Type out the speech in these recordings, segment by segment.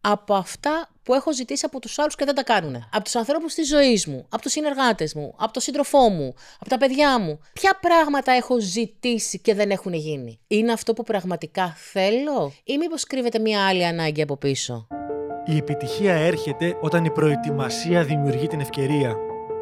από αυτά που έχω ζητήσει από τους άλλους και δεν τα κάνουν. Από τους ανθρώπους της ζωής μου, από τους συνεργάτες μου, από τον σύντροφό μου, από τα παιδιά μου. Ποια πράγματα έχω ζητήσει και δεν έχουν γίνει. Είναι αυτό που πραγματικά θέλω; Ή μήπως κρύβεται μια άλλη ανάγκη από πίσω; Η επιτυχία έρχεται όταν η προετοιμασία δημιουργεί την ευκαιρία.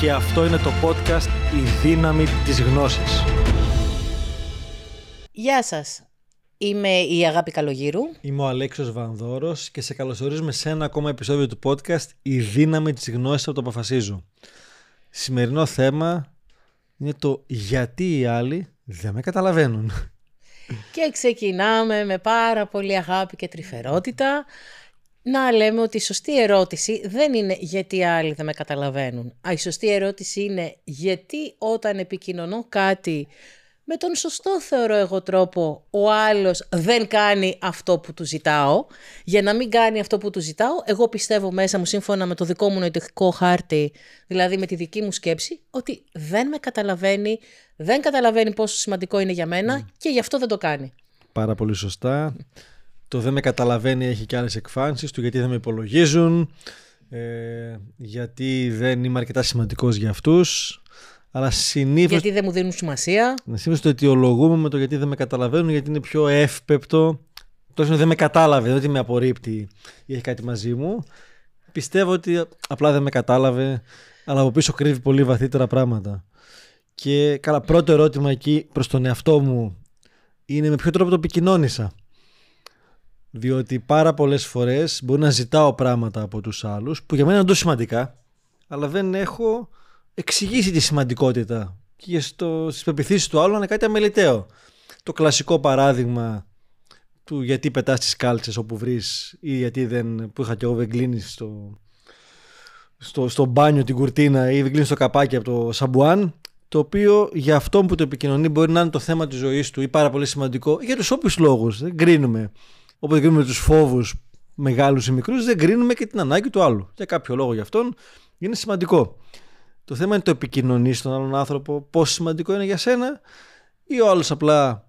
Και αυτό είναι το podcast «Η δύναμη της γνώσης». Γεια σας. Είμαι η Αγάπη Καλογύρου. Είμαι ο Αλέξιος Βανδόρος και σε καλωσορίζουμε σε ένα ακόμα επεισόδιο του podcast «Η δύναμη της γνώσης από το αποφασίζω». Σημερινό θέμα είναι το γιατί οι άλλοι δεν με καταλαβαίνουν. Και ξεκινάμε με πάρα πολύ αγάπη και τρυφερότητα να λέμε ότι η σωστή ερώτηση δεν είναι γιατί άλλοι δεν με καταλαβαίνουν. Α, η σωστή ερώτηση είναι γιατί όταν επικοινωνώ κάτι με τον σωστό θεωρώ εγώ τρόπο ο άλλος δεν κάνει αυτό που του ζητάω. Για να μην κάνει αυτό που του ζητάω, εγώ πιστεύω μέσα μου σύμφωνα με το δικό μου νοητικό χάρτη, δηλαδή με τη δική μου σκέψη, ότι δεν με καταλαβαίνει, δεν καταλαβαίνει πόσο σημαντικό είναι για μένα και γι' αυτό δεν το κάνει. Πάρα πολύ σωστά. Το δεν με καταλαβαίνει έχει και άλλες εκφάνσεις του γιατί δεν με υπολογίζουν, ε, γιατί δεν είμαι αρκετά σημαντικός για αυτούς. Αλλά συνήθως, Γιατί δεν μου δίνουν σημασία. συνήθως το αιτιολογούμε με το γιατί δεν με καταλαβαίνουν γιατί είναι πιο εύπεπτο. Τόσο δεν με κατάλαβε, δεν ότι με απορρίπτει ή έχει κάτι μαζί μου. Πιστεύω ότι απλά δεν με κατάλαβε, αλλά από πίσω κρύβει πολύ βαθύτερα πράγματα. Και καλά, πρώτο ερώτημα εκεί προς τον εαυτό μου είναι με ποιο τρόπο το επικοινώνησα. Διότι πάρα πολλές φορές μπορεί να ζητάω πράγματα από τους άλλους που για μένα είναι τόσο σημαντικά, αλλά δεν έχω εξηγήσει τη σημαντικότητα και στο, στις πεπιθήσεις του άλλου είναι κάτι αμεληταίο. Το κλασικό παράδειγμα του γιατί πετάς τις κάλτσες όπου βρεις ή γιατί δεν, που είχα και εγώ δεν κλείνεις στο, στο, στο μπάνιο την κουρτίνα ή δεν κλείνεις το καπάκι από το σαμπουάν το οποίο για αυτόν που το επικοινωνεί μπορεί να είναι το θέμα της ζωής του ή πάρα πολύ σημαντικό για τους όποιους λόγους, δεν κρίνουμε Όποτε κρίνουμε τους φόβους μεγάλους ή μικρούς δεν κρίνουμε και την ανάγκη του άλλου. Για κάποιο λόγο για αυτόν είναι σημαντικό. Το θέμα είναι το επικοινωνείς στον άλλον άνθρωπο πόσο σημαντικό είναι για σένα ή ο άλλος απλά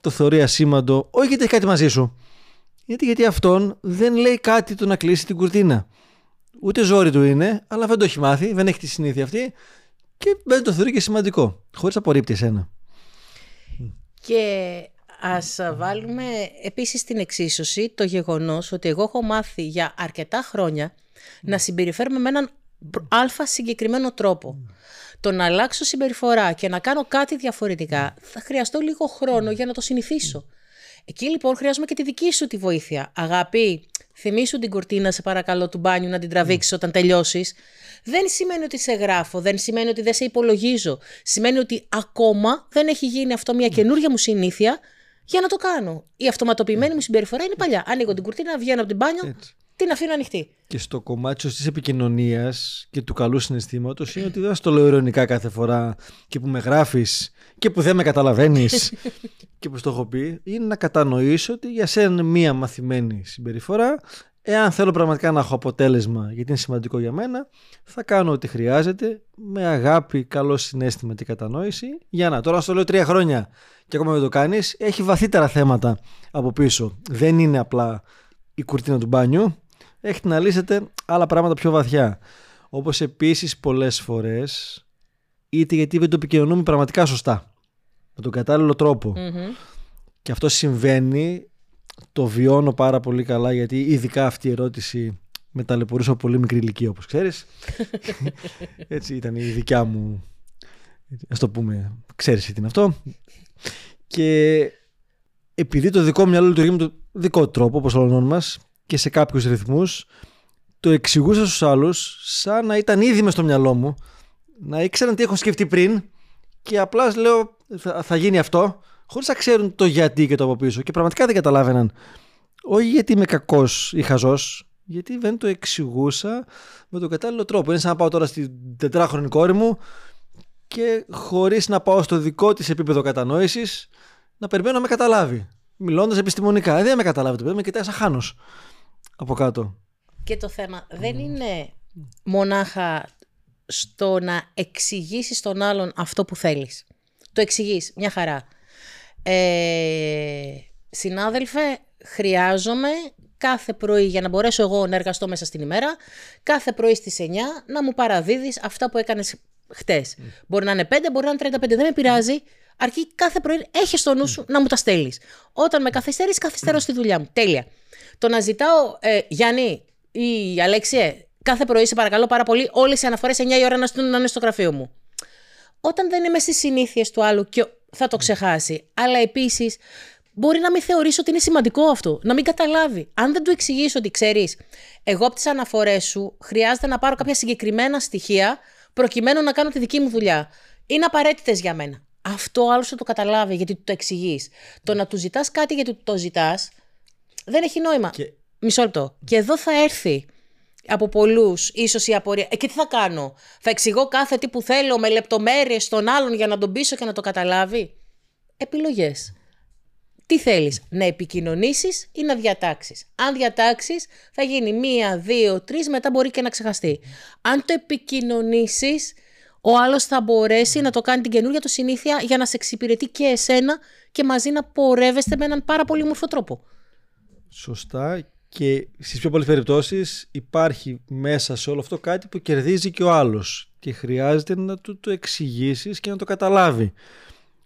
το θεωρεί ασήμαντο όχι γιατί έχει κάτι μαζί σου γιατί, γιατί αυτόν δεν λέει κάτι το να κλείσει την κουρτίνα. Ούτε ζόρι του είναι αλλά δεν το έχει μάθει, δεν έχει τη συνήθεια αυτή και δεν το θεωρεί και σημαντικό χωρίς να απορρίπτει εσένα. Και ας βάλουμε επίσης στην εξίσωση το γεγονός ότι εγώ έχω μάθει για αρκετά χρόνια να συμπεριφέρομαι με έναν αλφα συγκεκριμένο τρόπο. Το να αλλάξω συμπεριφορά και να κάνω κάτι διαφορετικά θα χρειαστώ λίγο χρόνο για να το συνηθίσω. Εκεί λοιπόν χρειάζομαι και τη δική σου τη βοήθεια. Αγάπη, θυμήσου την κουρτίνα σε παρακαλώ του μπάνιου να την τραβήξεις όταν τελειώσεις. Δεν σημαίνει ότι σε γράφω, δεν σημαίνει ότι δεν σε υπολογίζω. Σημαίνει ότι ακόμα δεν έχει γίνει αυτό μια καινούργια μου συνήθεια για να το κάνω. Η αυτοματοποιημένη μου συμπεριφορά είναι παλιά. Ανοίγω την κουρτίνα, βγαίνω από την μπάνιο, Έτσι. την αφήνω ανοιχτή. Και στο κομμάτι σωστή επικοινωνίας και του καλού συναισθήματος είναι ότι δεν θα το λέω ειρωνικά κάθε φορά και που με γράφεις και που δεν με καταλαβαίνεις και που στο έχω πει. Είναι να κατανοήσω ότι για σένα είναι μία μαθημένη συμπεριφορά. Εάν θέλω πραγματικά να έχω αποτέλεσμα, γιατί είναι σημαντικό για μένα, θα κάνω ό,τι χρειάζεται με αγάπη, καλό συνέστημα και κατανόηση. Για να τώρα, στο λέω τρία χρόνια και ακόμα δεν το κάνεις, έχει βαθύτερα θέματα από πίσω. Δεν είναι απλά η κουρτίνα του μπάνιου, έχετε να λύσετε άλλα πράγματα πιο βαθιά. Όπως επίσης πολλές φορές, είτε γιατί δεν το επικοινωνούμε πραγματικά σωστά, με τον κατάλληλο τρόπο. Και αυτό συμβαίνει, το βιώνω πάρα πολύ καλά, γιατί ειδικά αυτή η ερώτηση με ταλαιπωρούσε από πολύ μικρή ηλικία, όπως ξέρεις. Έτσι ήταν η δικιά μου, ας το πούμε, ξέρεις τι είναι αυτό. Και επειδή το δικό μου μυαλό λειτουργεί με τον δικό τρόπο, όπως όλων μας, και σε κάποιους ρυθμούς, το εξηγούσα στους άλλους σαν να ήταν ήδη μες στο μυαλό μου, να ήξεραν τι έχω σκεφτεί πριν και απλά λέω θα, θα γίνει αυτό, χωρίς να ξέρουν το γιατί και το από πίσω. Και πραγματικά δεν καταλάβαιναν. Όχι γιατί είμαι κακός ή χαζός, γιατί δεν το εξηγούσα με τον κατάλληλο τρόπο. Είναι σαν να πάω τώρα στην τετράχρονη κόρη μου και χωρίς να πάω στο δικό της επίπεδο κατανόησης να περιμένω να με καταλάβει. Μιλώντας επιστημονικά. Ε, δεν με καταλάβει το παιδί, με κοιτάει σαν χάνος από κάτω. Και το θέμα δεν είναι μονάχα στο να εξηγήσεις τον άλλον αυτό που θέλεις. Το εξηγείς, μια χαρά. Ε, συνάδελφε, χρειάζομαι κάθε πρωί για να μπορέσω εγώ να εργαστώ μέσα στην ημέρα, κάθε πρωί στις 9 να μου παραδίδεις αυτά που έκανες χτες. Μπορεί να είναι 5, μπορεί να είναι 35, δεν με πειράζει. Αρκεί κάθε πρωί έχεις στο νου σου να μου τα στέλνεις. Όταν με καθυστερείς, καθυστερώ στη δουλειά μου. Τέλεια. Το να ζητάω, ε, Γιάννη ή Αλέξιε, κάθε πρωί σε παρακαλώ πάρα πολύ, όλες οι αναφορές 9 η ώρα να είναι στο γραφείο μου. Όταν δεν είμαι στις συνήθειες του άλλου και θα το ξεχάσει. Αλλά επίσης μπορεί να μην θεωρήσει ότι είναι σημαντικό αυτό, να μην καταλάβει. Αν δεν του εξηγήσω ότι ξέρεις, εγώ από τις αναφορές σου χρειάζεται να πάρω κάποια συγκεκριμένα στοιχεία προκειμένου να κάνω τη δική μου δουλειά. Είναι απαραίτητες για μένα. Αυτό άλλο θα το καταλάβει γιατί του το εξηγείς. Το να του ζητάς κάτι γιατί του το ζητάς δεν έχει νόημα. Και... Μισό λεπτό. Και εδώ θα έρθει από πολλούς ίσως η απορία. Ε, και τι θα κάνω; Θα εξηγώ κάθε τι που θέλω με λεπτομέρειες στον άλλον για να τον πείσω και να το καταλάβει; Επιλογές. Τι θέλεις, να επικοινωνήσεις ή να διατάξεις; Αν διατάξεις, θα γίνει μία, δύο, τρεις, μετά μπορεί και να ξεχαστεί. Αν το επικοινωνήσεις, ο άλλος θα μπορέσει να το κάνει την καινούργια του συνήθεια για να σε εξυπηρετεί και εσένα και μαζί να πορεύεστε με έναν πάρα πολύ όμορφο τρόπο. Σωστά και στις πιο πολλές περιπτώσεις υπάρχει μέσα σε όλο αυτό κάτι που κερδίζει και ο άλλος και χρειάζεται να του το εξηγήσεις και να το καταλάβει.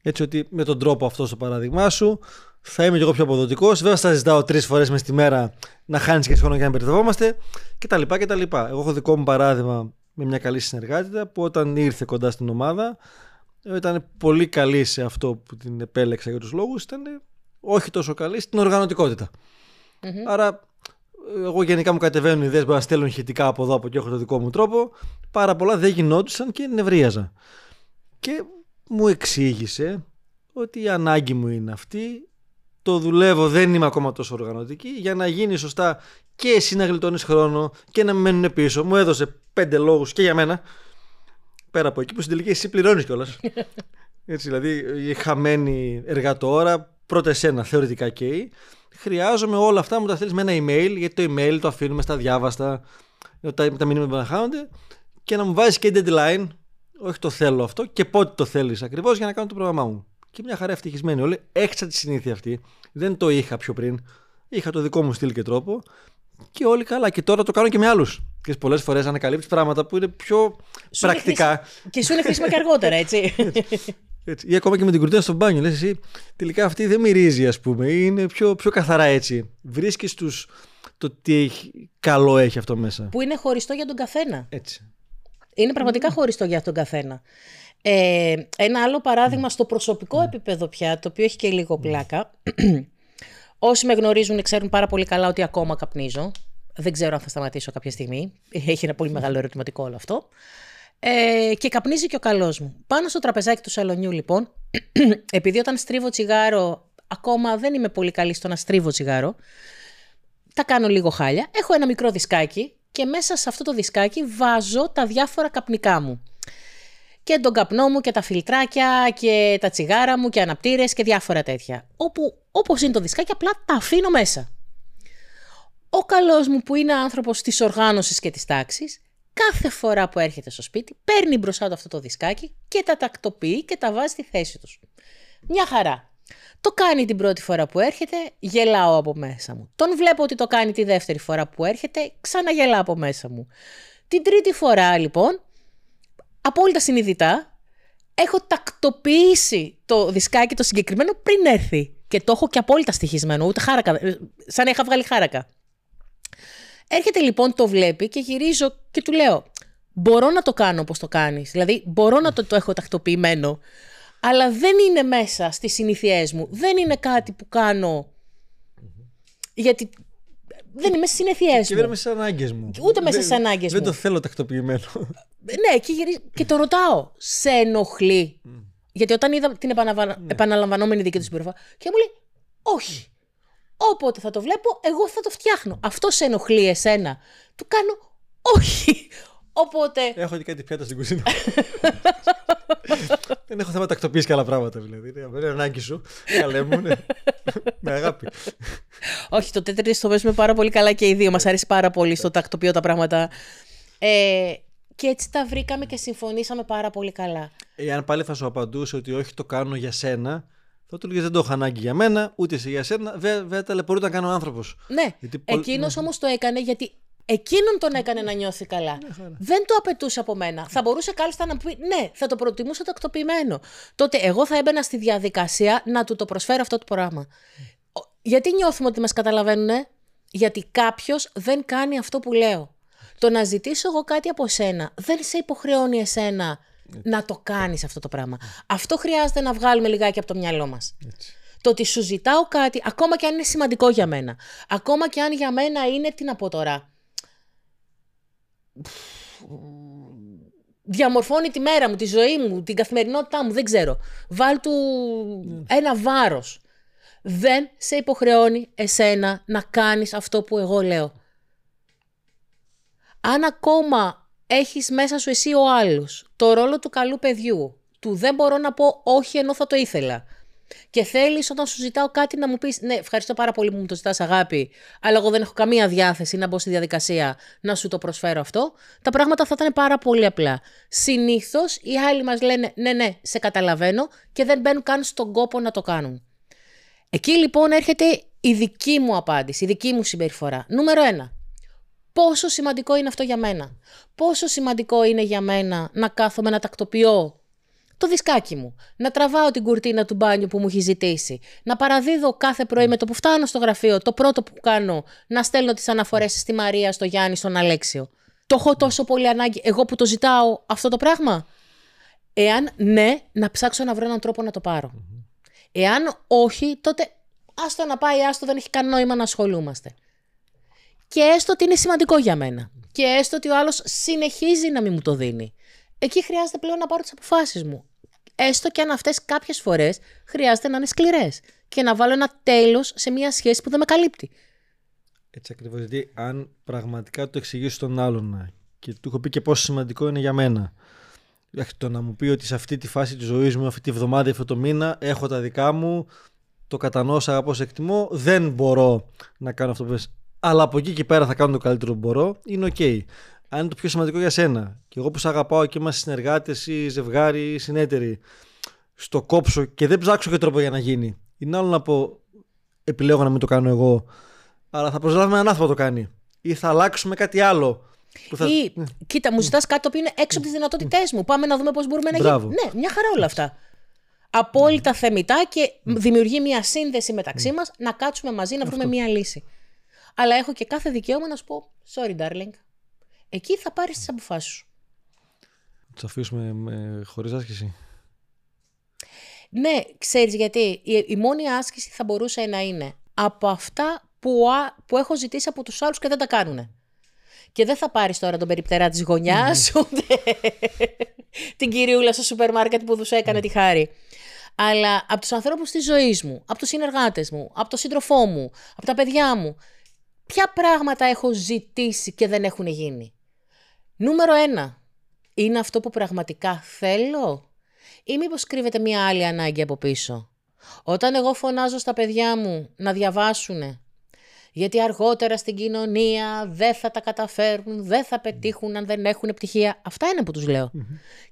Έτσι ότι με τον τρόπο αυτό στο παράδειγμά σου θα είμαι και εγώ πιο αποδοτικός. Βέβαια, θα ζητάω τρεις φορές μες τη μέρα να χάνεις και χρόνο για να περιτευόμαστε κτλ. Εγώ έχω δικό μου παράδειγμα με μια καλή συνεργάτητα που όταν ήρθε κοντά στην ομάδα ήταν πολύ καλή σε αυτό που την επέλεξα για τους λόγους ήταν όχι τόσο καλή στην οργανωτικοτητα Άρα εγώ γενικά μου κατεβαίνουν ιδέες που να στέλνουν χητικά από εδώ από εκεί έχω το δικό μου τρόπο πάρα πολλά δεν γινόντουσαν και νευρίαζα και μου εξήγησε ότι η ανάγκη μου είναι αυτή το δουλεύω, δεν είμαι ακόμα τόσο οργανωτική. Για να γίνει σωστά και εσύ να γλιτώνεις χρόνο και να μένουν πίσω. Μου έδωσε πέντε λόγους και για μένα. Πέρα από εκεί που στην τελική εσύ πληρώνεις κιόλας. Έτσι, δηλαδή η χαμένη εργατόρα, πρώτα εσένα θεωρητικά καίει. Χρειάζομαι όλα αυτά μου τα θέλει με ένα email, γιατί το email το αφήνουμε στα διάβαστα, τα, τα μηνύματα που να χάνονται, και να μου βάζεις και deadline, όχι το θέλω αυτό, και πότε το θέλεις ακριβώς για να κάνω το πρόγραμμά μου. Και μια χαρά ευτυχισμένη όλοι. Έχασα τη συνήθεια αυτή. Δεν το είχα πιο πριν. Είχα το δικό μου στυλ και τρόπο. Και όλοι καλά. Και τώρα το κάνω και με άλλους. Και πολλές φορές ανακαλύπτεις πράγματα που είναι πιο σου πρακτικά. Και σου είναι χρήσιμα και αργότερα, έτσι. έτσι. Ή ακόμα και με την κουρτίνα στο μπάνιο. Λες εσύ, τελικά αυτή δεν μυρίζει, ας πούμε. Είναι πιο, πιο καθαρά έτσι. Βρίσκεις τους το τι έχει, καλό έχει αυτό μέσα. Που είναι χωριστό για τον καθένα. Έτσι. Είναι πραγματικά χωριστό για τον καθένα. Ε, ένα άλλο παράδειγμα στο προσωπικό επίπεδο πια, το οποίο έχει και λίγο πλάκα. Όσοι με γνωρίζουν ξέρουν πάρα πολύ καλά ότι ακόμα καπνίζω. Δεν ξέρω αν θα σταματήσω κάποια στιγμή. Έχει ένα πολύ μεγάλο ερωτηματικό όλο αυτό. Ε, και καπνίζει και ο καλός μου. Πάνω στο τραπεζάκι του σαλονιού, λοιπόν, επειδή όταν στρίβω τσιγάρο, ακόμα δεν είμαι πολύ καλή στο να στρίβω τσιγάρο, τα κάνω λίγο χάλια. Έχω ένα μικρό δισκάκι και μέσα σε αυτό το δισκάκι βάζω τα διάφορα καπνικά μου και τον καπνό μου και τα φιλτράκια και τα τσιγάρα μου και αναπτήρες και διάφορα τέτοια. Όπου όπως είναι το δισκάκι απλά τα αφήνω μέσα. Ο καλός μου που είναι άνθρωπος της οργάνωσης και της τάξης, κάθε φορά που έρχεται στο σπίτι παίρνει μπροστά του αυτό το δισκάκι και τα τακτοποιεί και τα βάζει στη θέση τους. Μια χαρά. Το κάνει την πρώτη φορά που έρχεται, γελάω από μέσα μου. Τον βλέπω ότι το κάνει τη δεύτερη φορά που έρχεται, ξαναγελάω από μέσα μου. Την τρίτη φορά λοιπόν απόλυτα συνειδητά έχω τακτοποιήσει το δισκάκι το συγκεκριμένο πριν έρθει. Και το έχω και απόλυτα στοιχισμένο, ούτε χάρακα, ε, σαν να είχα βγάλει χάρακα. Έρχεται λοιπόν, το βλέπει και γυρίζω και του λέω, μπορώ να το κάνω όπως το κάνεις, δηλαδή μπορώ να το, το έχω τακτοποιημένο, αλλά δεν είναι μέσα στις συνήθειές μου, δεν είναι κάτι που κάνω γιατί δεν είμαι στις συνήθειέ Και δεν μου. είμαι στις ανάγκες μου. Ούτε μέσα Δεν- στις ανάγκες Δεν μου. το θέλω τακτοποιημένο. Ναι, και, γυρι- και το ρωτάω. Σε ενοχλεί. Γιατί όταν είδα την επαναβα- επαναλαμβανόμενη δική του συμπεριφορά, και μου λέει, Όχι. Όποτε θα το βλέπω, εγώ θα το φτιάχνω. Αυτό σε ενοχλεί εσένα. Του κάνω, Όχι. Οπότε. Έχω και κάτι πιάτα στην κουζίνα. Δεν έχω θέμα τακτοποίηση και άλλα πράγματα δηλαδή. Είναι είναι ανάγκη σου. Καλέ μου, ναι. Με αγάπη. Όχι, το τέτοιο το παίζουμε πάρα πολύ καλά και οι δύο. Μας αρέσει πάρα πολύ στο τακτοποιώ τα πράγματα. Ε, και έτσι τα βρήκαμε και συμφωνήσαμε πάρα πολύ καλά. Εάν πάλι θα σου απαντούσε ότι όχι το κάνω για σένα, θα του λέγε δεν το έχω ανάγκη για μένα, ούτε εσύ για σένα. Βέβαια, βέβαια ταλαιπωρεί όταν κάνω άνθρωπος. Ναι, Γιατί πολλ- εκείνος όμως το έκανε γιατί εκείνον τον έκανε να νιώθει καλά. Δεν το απαιτούσε από μένα. Θα μπορούσε κάλλιστα να μου πει ναι, θα το προτιμούσα το εκτοπιμένο. Τότε εγώ θα έμπαινα στη διαδικασία να του το προσφέρω αυτό το πράγμα. Ο- Γιατί νιώθουμε ότι μας καταλαβαίνουν, Γιατί κάποιος δεν κάνει αυτό που λέω. Το να ζητήσω εγώ κάτι από σένα δεν σε υποχρεώνει εσένα να το κάνεις αυτό το πράγμα. Αυτό χρειάζεται να βγάλουμε λιγάκι από το μυαλό μας. Έτσι. Το ότι σου ζητάω κάτι, ακόμα και αν είναι σημαντικό για μένα, ακόμα και αν για μένα είναι, τι να πω τώρα, διαμορφώνει τη μέρα μου, τη ζωή μου, την καθημερινότητά μου, δεν ξέρω. Βάλ του ένα βάρος. Δεν σε υποχρεώνει εσένα να κάνεις αυτό που εγώ λέω. Αν ακόμα έχεις μέσα σου εσύ ο άλλος. Το ρόλο του καλού παιδιού, του δεν μπορώ να πω όχι ενώ θα το ήθελα, και θέλεις όταν σου ζητάω κάτι να μου πεις ναι ευχαριστώ πάρα πολύ που μου το ζητάς αγάπη αλλά εγώ δεν έχω καμία διάθεση να μπω στη διαδικασία να σου το προσφέρω αυτό τα πράγματα θα ήταν πάρα πολύ απλά. Συνήθως οι άλλοι μας λένε ναι ναι σε καταλαβαίνω και δεν μπαίνουν καν στον κόπο να το κάνουν. Εκεί λοιπόν έρχεται η δική μου απάντηση η δική μου συμπεριφορά. Νούμερο ένα πόσο σημαντικό είναι αυτό για μένα πόσο σημαντικό είναι για μένα να κάθομαι να τακτοποιώ το δισκάκι μου. Να τραβάω την κουρτίνα του μπάνιου που μου έχει ζητήσει. Να παραδίδω κάθε πρωί με το που φτάνω στο γραφείο, το πρώτο που κάνω, να στέλνω τις αναφορές στη Μαρία, στο Γιάννη, στον Αλέξιο. Το έχω τόσο πολύ ανάγκη, εγώ που το ζητάω αυτό το πράγμα. Εάν ναι, να ψάξω να βρω έναν τρόπο να το πάρω. Εάν όχι, τότε άστο να πάει, άστο δεν έχει καν νόημα να ασχολούμαστε. Και έστω ότι είναι σημαντικό για μένα. Και έστω ότι ο άλλος συνεχίζει να μην μου το δίνει. Εκεί χρειάζεται πλέον να πάρω τις αποφάσεις μου. Έστω και αν αυτές κάποιες φορές χρειάζεται να είναι σκληρές. Και να βάλω ένα τέλος σε μια σχέση που δεν με καλύπτει. Έτσι ακριβώς. Γιατί αν πραγματικά το εξηγήσει στον άλλον ε, και του έχω πει και πόσο σημαντικό είναι για μένα. Εντάξει, Το να μου πει ότι σε αυτή τη φάση της ζωής μου, αυτή τη βδομάδα, αυτό το μήνα, έχω τα δικά μου, το κατανοώ, σε αγαπώ, σε εκτιμώ, δεν μπορώ να κάνω αυτό που πες. Αλλά από εκεί και πέρα θα κάνω το καλύτερο που μπορώ, είναι οκ. Αν είναι το πιο σημαντικό για σένα, και εγώ που σε αγαπάω και είμαστε συνεργάτες ή ζευγάρι ή συνέτεροι, στο κόψω και δεν ψάξω και τρόπο για να γίνει. Είναι άλλο να πω, επιλέγω να μην το κάνω εγώ, αλλά θα προσλάβουμε έναν άνθρωπο να το κάνει. Ή θα αλλάξουμε κάτι άλλο. Που θα... Ή, κοίτα, μου ζητάς κάτι το οποίο είναι έξω από τις δυνατότητές μου. Πάμε να δούμε πώς μπορούμε να Μπράβο. γίνει. Ναι, μια χαρά όλα αυτά. Απόλυτα θεμητά και δημιουργεί μια σύνδεση μεταξύ μας να κάτσουμε μαζί να βρούμε μια λύση. Αλλά έχω και κάθε δικαίωμα να σου πω, sorry darling, εκεί θα πάρεις τις αποφάσεις σου. Του αφήσουμε με... χωρίς άσκηση. Ναι, ξέρεις γιατί. Η, η μόνη άσκηση θα μπορούσε να είναι από αυτά που, α- που έχω ζητήσει από τους άλλους και δεν τα κάνουν. Και δεν θα πάρεις τώρα τον περιπτερά της γωνιάς, ούτε την κυριούλα στο σούπερ μάρκετ που τους έκανε τη χάρη. Αλλά από τους ανθρώπους της ζωής μου, από τους συνεργάτες μου, από τον σύντροφό μου, από τα παιδιά μου, ποια πράγματα έχω ζητήσει και δεν έχουν γίνει; Νούμερο ένα, είναι αυτό που πραγματικά θέλω; Ή μήπως κρύβεται μια άλλη ανάγκη από πίσω; Όταν εγώ φωνάζω στα παιδιά μου να διαβάσουνε, γιατί αργότερα στην κοινωνία δεν θα τα καταφέρουν, δεν θα πετύχουν αν δεν έχουν πτυχία. Αυτά είναι που τους λέω.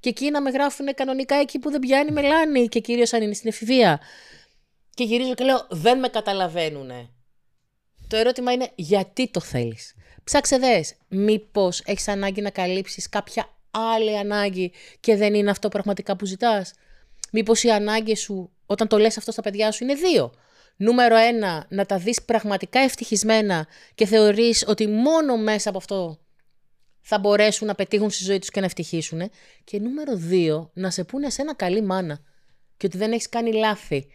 Και εκεί να με γράφουν κανονικά εκεί που δεν πιάνει μελάνη και κυρίως αν είναι στην εφηβεία. Και γυρίζω και λέω δεν με καταλαβαίνουνε. Το ερώτημα είναι γιατί το θέλεις; Ψάξε δες. Μήπως έχεις ανάγκη να καλύψεις κάποια άλλη ανάγκη και δεν είναι αυτό πραγματικά που ζητάς; Μήπως οι ανάγκες σου όταν το λες αυτό στα παιδιά σου είναι δύο; Νούμερο ένα, να τα δεις πραγματικά ευτυχισμένα και θεωρείς ότι μόνο μέσα από αυτό θα μπορέσουν να πετύχουν στη ζωή τους και να ευτυχήσουν. Και νούμερο δύο, να σε πούνε σε ένα καλή μάνα και ότι δεν έχεις κάνει λάθη.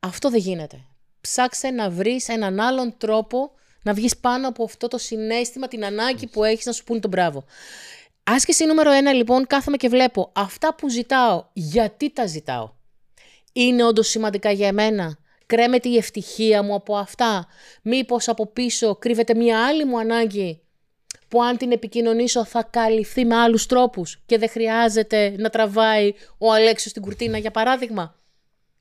Αυτό δεν γίνεται. Ψάξε να βρεις έναν άλλον τρόπο να βγεις πάνω από αυτό το συνέστημα, την ανάγκη που έχεις να σου πούν τον μπράβο. Άσκηση νούμερο ένα λοιπόν, κάθομαι και βλέπω αυτά που ζητάω, γιατί τα ζητάω; Είναι όντως σημαντικά για εμένα; Κρέμεται η ευτυχία μου από αυτά; Μήπως από πίσω κρύβεται μια άλλη μου ανάγκη που αν την επικοινωνήσω θα καλυφθεί με άλλους τρόπους και δεν χρειάζεται να τραβάει ο Αλέξιος στην κουρτίνα για παράδειγμα;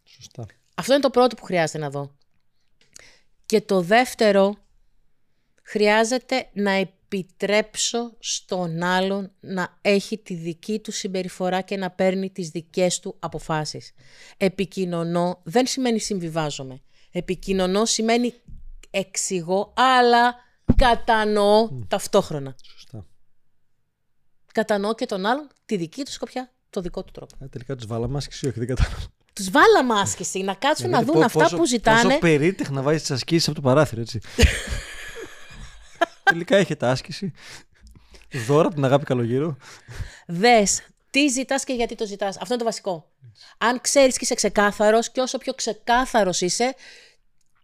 Σωστά. Αυτό είναι το πρώτο που χρειάζεται να δω. Και το δεύτερο, χρειάζεται να επιτρέψω στον άλλον να έχει τη δική του συμπεριφορά και να παίρνει τις δικές του αποφάσεις. Επικοινωνώ δεν σημαίνει συμβιβάζομαι. Επικοινωνώ σημαίνει εξηγώ, αλλά κατανοώ ταυτόχρονα. Σωστά. Κατανοώ και τον άλλον τη δική του σκοπιά, το δικό του τρόπο. Ε, τελικά τους βάλαμε άσκηση, όχι, δεν κατάλαβα. Τους βάλαμε άσκηση να κάτσουν να δουν αυτά που ζητάνε. Πόσο περίτεχνα βάζεις τις ασκήσεις από το παράθυρο, έτσι. Τελικά έχετε άσκηση. Δώρα την αγάπη καλογύρω. Δες τι ζητάς και γιατί το ζητάς. Αυτό είναι το βασικό. Αν ξέρεις και είσαι ξεκάθαρος και όσο πιο ξεκάθαρος είσαι,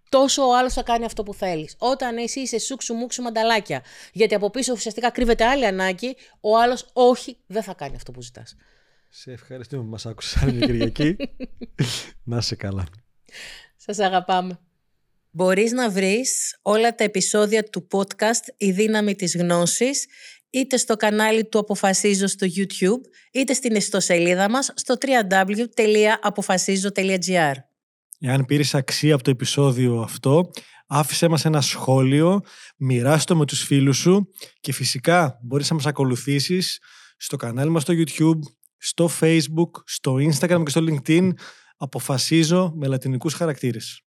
τόσο ο άλλος θα κάνει αυτό που θέλεις. Όταν εσύ είσαι σούξου μουξου μανταλάκια, γιατί από πίσω ουσιαστικά κρύβεται άλλη ανάγκη, ο άλλος όχι, δεν θα κάνει αυτό που ζητάς. Σε ευχαριστούμε που μας άκουσες άλλη μια Κυριακή. Να σε καλά. Σας αγαπάμε. Μπορείς να βρεις όλα τα επεισόδια του podcast «Η δύναμη της γνώσης» είτε στο κανάλι του Αποφασίζω στο YouTube, είτε στην ιστοσελίδα μας στο www.apofasizo.gr. Εάν πήρες αξία από το επεισόδιο αυτό, άφησέ μας ένα σχόλιο, μοιράστο με τους φίλους σου και φυσικά μπορείς να μας ακολουθήσεις στο κανάλι μας στο YouTube, στο Facebook, στο Instagram και στο LinkedIn. Αποφασίζω με λατινικούς χαρακτήρες.